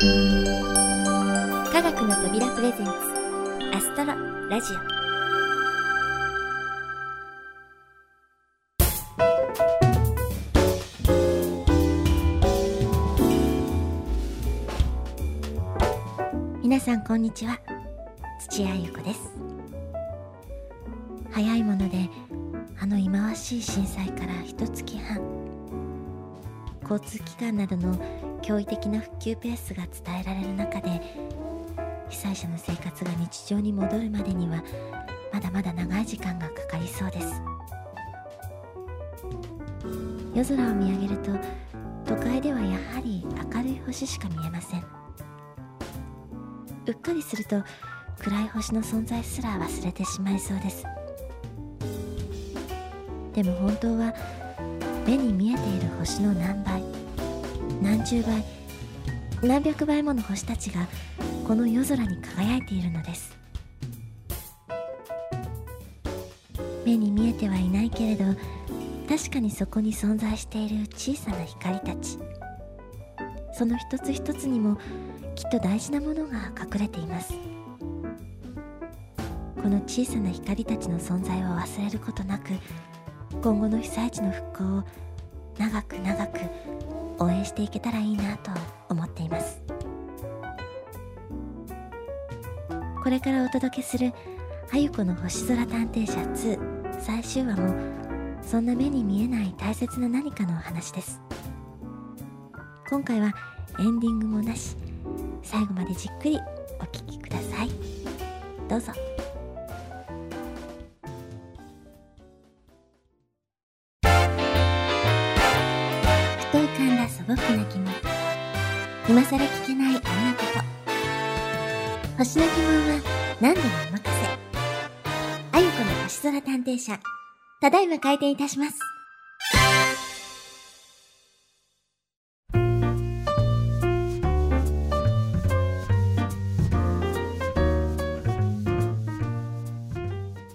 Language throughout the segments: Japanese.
科学の扉プレゼンツアストロラジオ。皆さんこんにちは。土屋ゆ子です。早いものであの忌まわしい震災から一月半。交通機関などの驚異的な復旧ペースが伝えられる中で被災者の生活が日常に戻るまでにはまだまだ長い時間がかかりそうです。夜空を見上げると都会ではやはり明るい星しか見えません。うっかりすると暗い星の存在すら忘れてしまいそうです。でも本当は目に見えている星の何倍何十倍何百倍もの星たちがこの夜空に輝いているのです。目に見えてはいないけれど確かにそこに存在している小さな光たち。その一つ一つにもきっと大事なものが隠れています。この小さな光たちの存在を忘れることなく今後の被災地の復興を長く長く応援していけたらいいなと思っています。これからお届けする「あゆこの星空探偵社2」最終話もそんな目に見えない大切な何かのお話です。今回はエンディングもなし最後までじっくりお聴きください。どうぞ。今更聞けないあんなこと。星の疑問は何でもお任せ。あゆこの星空探偵社。ただいま開店いたします。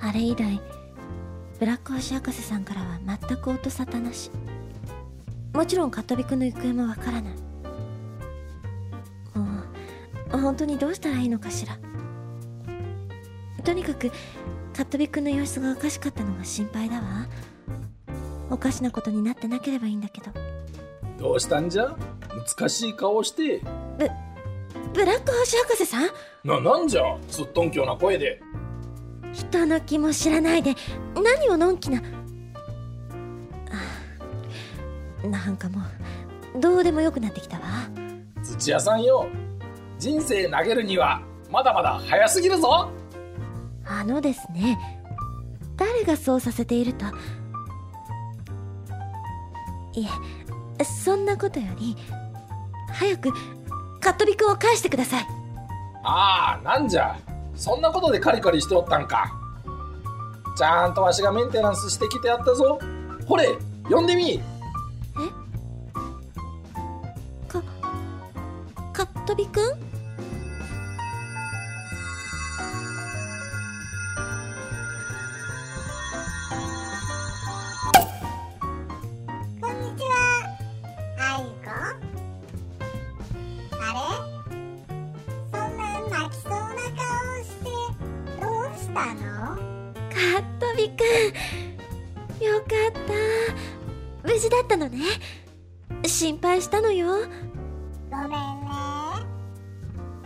あれ以来ブラック星博士さんからは全く音沙汰なし。もちろんカトビくんの行方もわからない。本当にどうしたらいいのかしら。とにかくカットビくんの様子がおかしかったのが心配だわ。おかしなことになってなければいいんだけど。どうしたんじゃ？難しい顔して。ブブラック星博士さん？ななんじゃ？すっとんきょうな声で。人の気も知らないで何をのんきな。あなんかもうどうでもよくなってきたわ。土屋さんよ人生投げるにはまだまだ早すぎるぞ。あのですね。誰がそうさせていると？いえそんなことより早くカットビくんを返してください。ああなんじゃ。そんなことでカリカリしておったんか。ちゃんとわしがメンテナンスしてきてやったぞ。ほれ呼んでみ。かカットビくん心配したのよごめんね。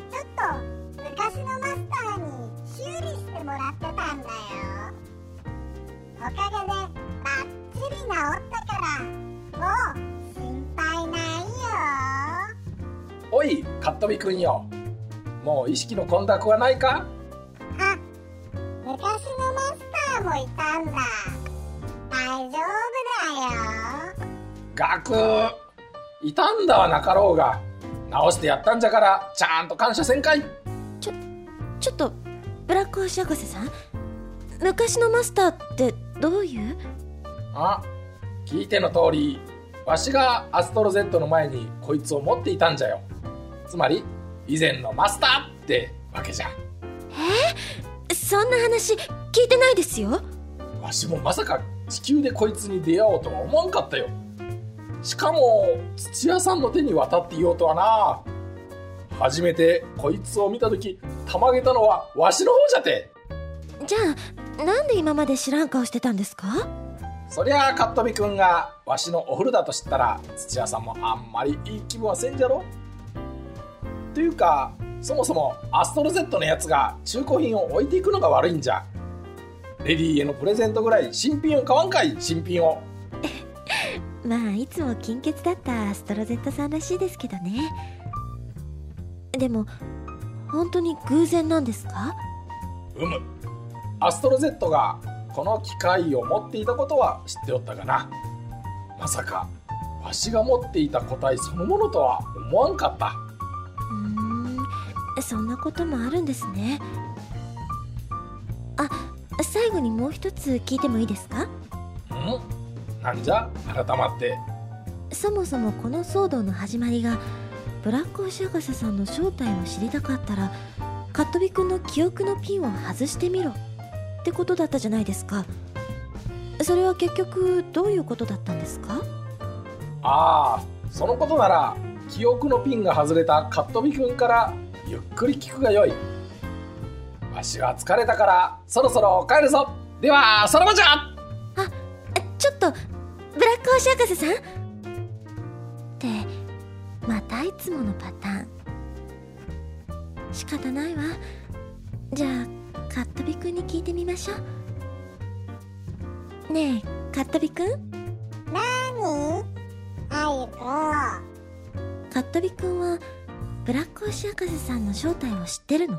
ちょっと、昔のマスターに修理してもらってたんだよ。おかげで、ばっちり治ったから、もう、心配ないよ。おいカットビくんよもう意識の混濁はないか？あ、昔のマスターもいたんだ。大丈夫だよ。ガクいたんだはなかろうが。直してやったんじゃからちゃんと感謝せんかい。ちょっとブラック星博士さん？昔のマスターってどういう？あ聞いての通りわしがアストロ Z の前にこいつを持っていたんじゃよ。つまり以前のマスターってわけじゃ。そんな話聞いてないですよ。わしもまさか地球でこいつに出会おうとは思わんかったよしかも土屋さんの手に渡っていようとはな。初めてこいつを見た時たまげたのはわしの方じゃて。じゃあなんで今まで知らん顔してたんですか？そりゃあかっとびくんがわしのお風呂だと知ったら土屋さんもあんまりいい気分はせんじゃろ。というかそもそもアストロ Z のやつが中古品を置いていくのが悪いんじゃ。レディーへのプレゼントぐらい新品を買わんかい新品をまあいつも金欠だったアストロ Z さんらしいですけどね。でも本当に偶然なんですか？うむアストロ Z がこの機械を持っていたことは知っておったがな。まさかわしが持っていた個体そのものとは思わんかった。うーん。そんなこともあるんですね。あ最後にもう一つ聞いてもいいですか？うんなんじゃ改まって。そもそもこの騒動の始まりがブラック星博士さんの正体を知りたかったらカットビくんの記憶のピンを外してみろ。ってことだったじゃないですか。それは結局どういうことだったんですか？ああそのことなら記憶のピンが外れたカットビくんからゆっくり聞くがよい。わしは疲れたからそろそろ帰るぞ。ではさらばじゃック星博士さん？ってまたいつものパターン。仕方ないわ。じゃあカットビくんに聞いてみましょう。ねえカットビくん？なにあゆこカットビくんはブラック星博士さんの正体を知ってるの？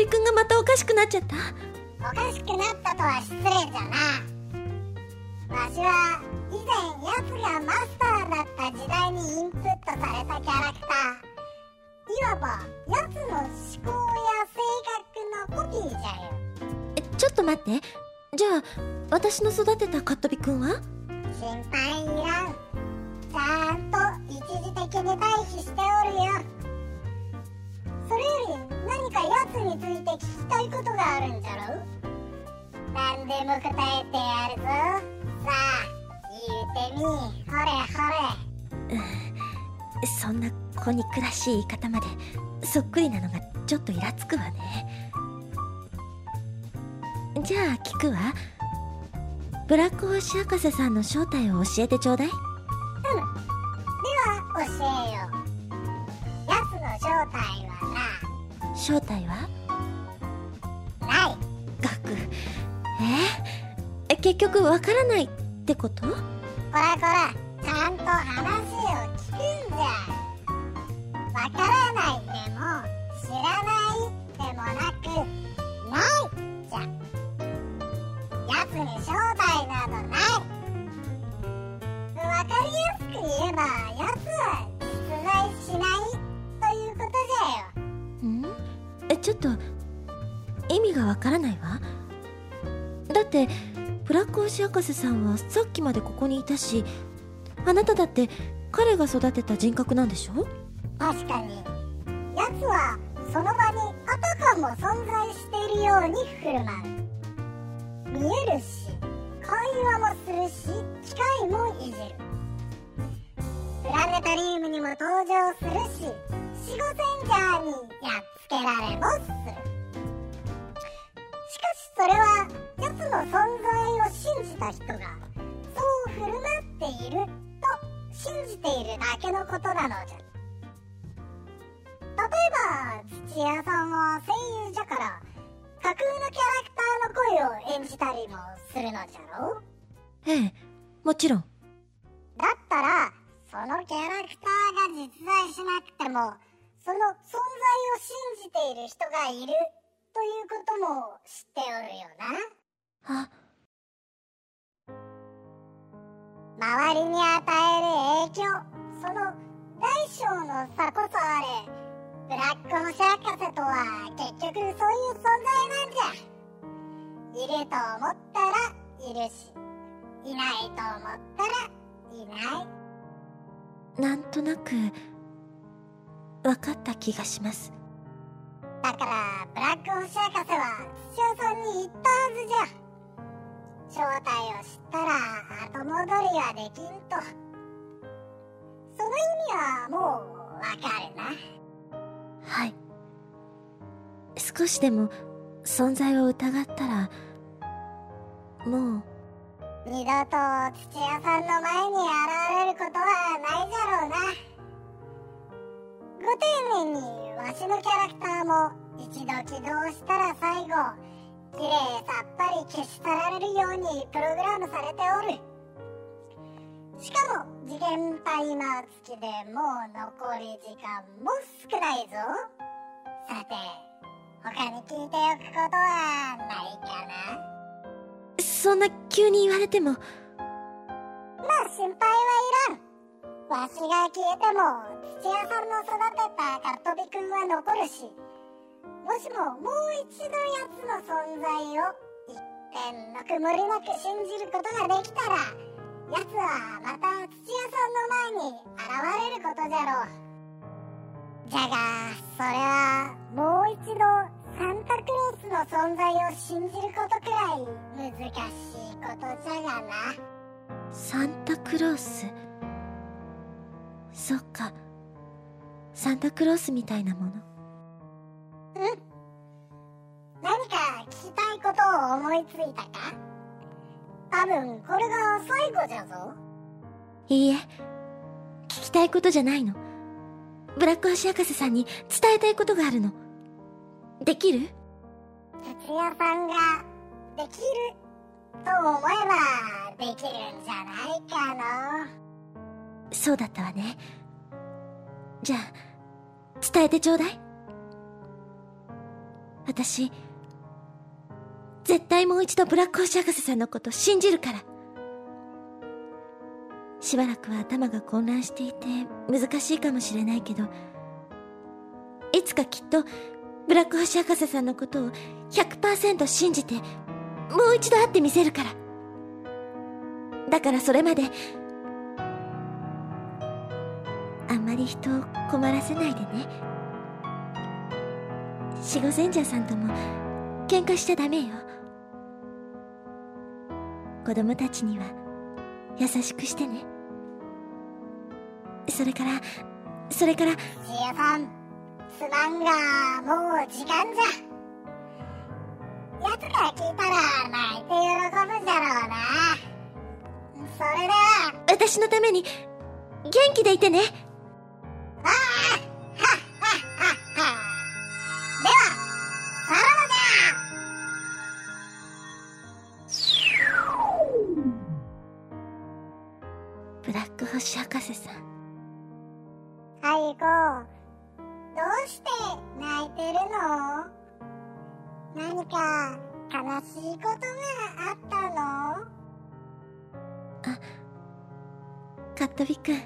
カットビくんがまたおかしくなっちゃった？おかしくなったとは失礼じゃな。わしは以前奴がマスターだった時代にインプットされたキャラクター。いわば奴の思考や性格のコピーじゃよ。えちょっと待って。じゃあ私の育てたカットビくんは？心配いらん。ちゃんと一時的に退避しておるよそれより何か奴について聞きたいことがあるんじゃろ何でも答えてやるぞ。さあ言うてみ。ほれほれ。そんな子憎らしい言い方までそっくりなのがちょっとイラつくわね。じゃあ聞くわ。ブラック星博士さんの正体を教えてちょうだい。正体は？なないガクえ結局わからないってこと？こらこらちゃんと話博士さんはさっきまでここにいたしあなただって彼が育てた人格なんでしょ確かに奴はその場にあたかも存在しているように振る舞う見えるし会話もするし機械もいじるプラネタリウムにも登場するしシゴセンジャーにやっつけられもするしかしそれは奴の存在信じた人がそう振る舞っていると信じているだけのことなのじゃ。例えば土屋さんは声優じゃから架空のキャラクターの声を演じたりもするのじゃろ。ええもちろん。だったらそのキャラクターが実在しなくてもその存在を信じている人がいるということも知っておるよな。あ周りに与える影響その大小の差こそあれブラック星博士とは結局そういう存在なんじゃ。いると思ったらいるしいないと思ったらいない。なんとなく分かった気がします。だからブラック星博士は土屋さんに言ったはずじゃ。正体を知ったら後戻りはできんと。その意味はもうわかるな。はい。少しでも存在を疑ったらもう。二度と土屋さんの前に現れることはないじゃろうな。ご丁寧にわしのキャラクターも一度起動したら最後綺麗さっぱり消し去られるようにプログラムされておるしかも次元タイマー付きでもう残り時間も少ないぞ。さて他に聞いておくことはないかな？そんな急に言われても。まあ心配はいらん。わしが消えても土屋さんの育てたカットビくんは残るしもしももう一度奴の存在を一点の曇りなく信じることができたら奴はまた土屋さんの前に現れることじゃろう。じゃがそれはもう一度サンタクロースの存在を信じることくらい難しいことじゃがな。サンタクロース？そっか。サンタクロースみたいなもの。何か聞きたいことを思いついたか？多分これが最後じゃぞ。いいえ。聞きたいことじゃないの。ブラック星博士さんに伝えたいことがあるの。できる？土屋さんができる？と思えばできるんじゃないかなそうだったわね。じゃあ伝えてちょうだい。私絶対もう一度ブラック星博士さんのこと信じるから。しばらくは頭が混乱していて難しいかもしれないけどいつかきっとブラック星博士さんのことを100%信じてもう一度会ってみせるから。だからそれまであんまり人を困らせないでね。守護賢者さんとも喧嘩しちゃダメよ。子供たちには優しくしてね。それからそれから。土屋さんすまんがもう時間じゃ。奴が聞いたら泣いて喜ぶじゃろうな。それでは。私のために元気でいてね。ああ星博士さん。じゃはいこどうして泣いてるの？何か悲しいことがあったの？カットビくんう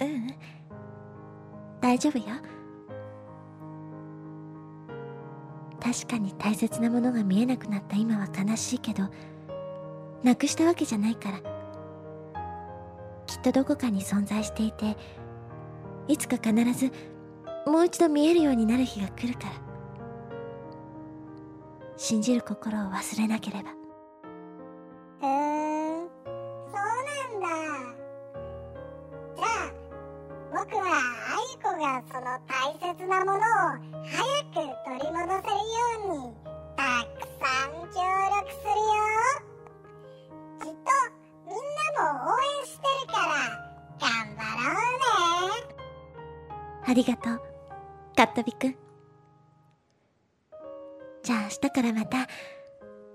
うん。大丈夫よ。確かに大切なものが見えなくなった今は悲しいけどなくしたわけじゃないから。きっとどこかに存在していていつか必ずもう一度見えるようになる日が来るから。信じる心を忘れなければ。じゃあ明日からまた、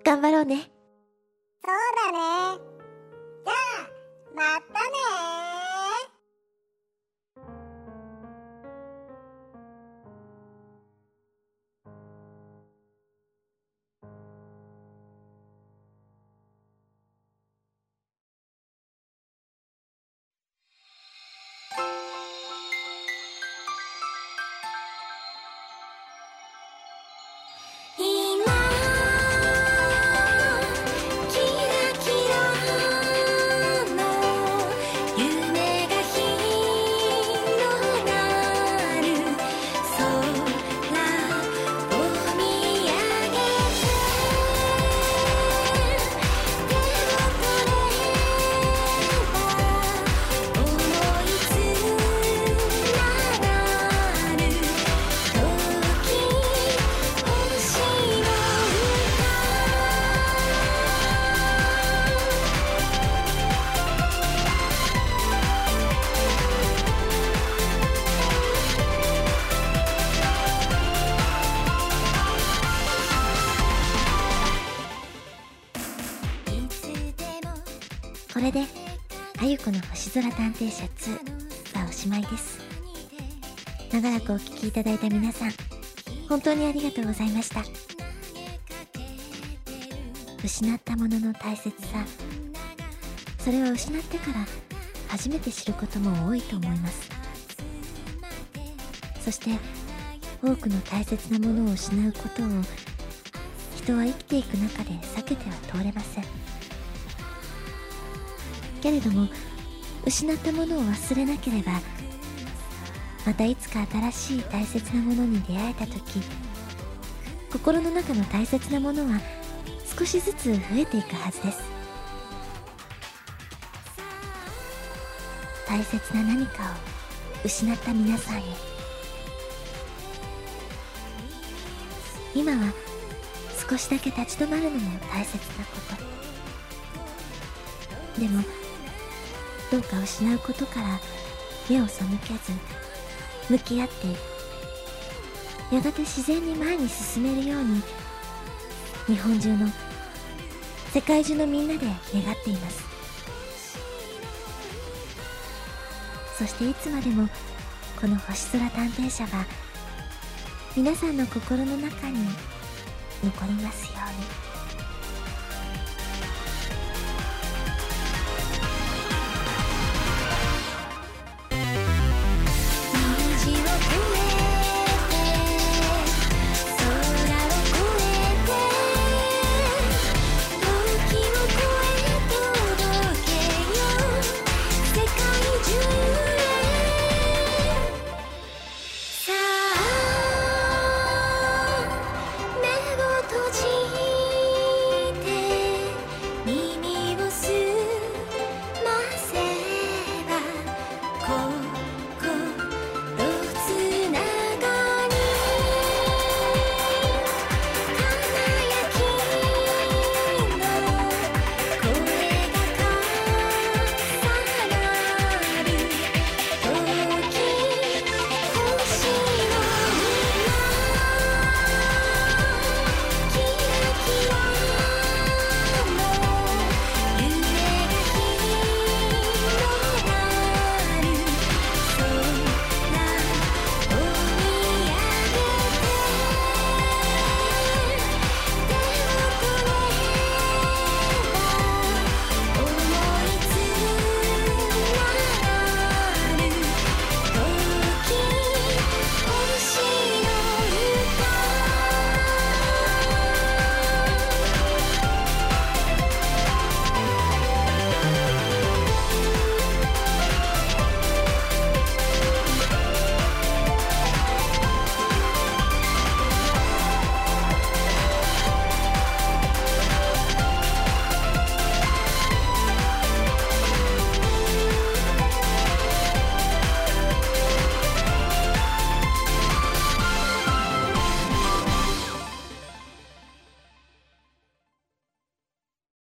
頑張ろうね。そうだねじゃあまたねれであゆこの星空探偵社2はおしまいです。長らくお聴きいただいた皆さん本当にありがとうございました。失ったものの大切さそれは失ってから初めて知ることも多いと思います。そして多くの大切なものを失うことを人は生きていく中で避けては通れません。けれども失ったものを忘れなければまたいつか新しい大切なものに出会えた時心の中の大切なものは少しずつ増えていくはずです。大切な何かを失った皆さんへ。今は少しだけ立ち止まるのも大切なこと。でもどうか失うことから目を背けず向き合ってやがて自然に前に進めるように日本中の世界中のみんなで願っていますそしていつまでもこの星空探偵社が皆さんの心の中に残りますよ。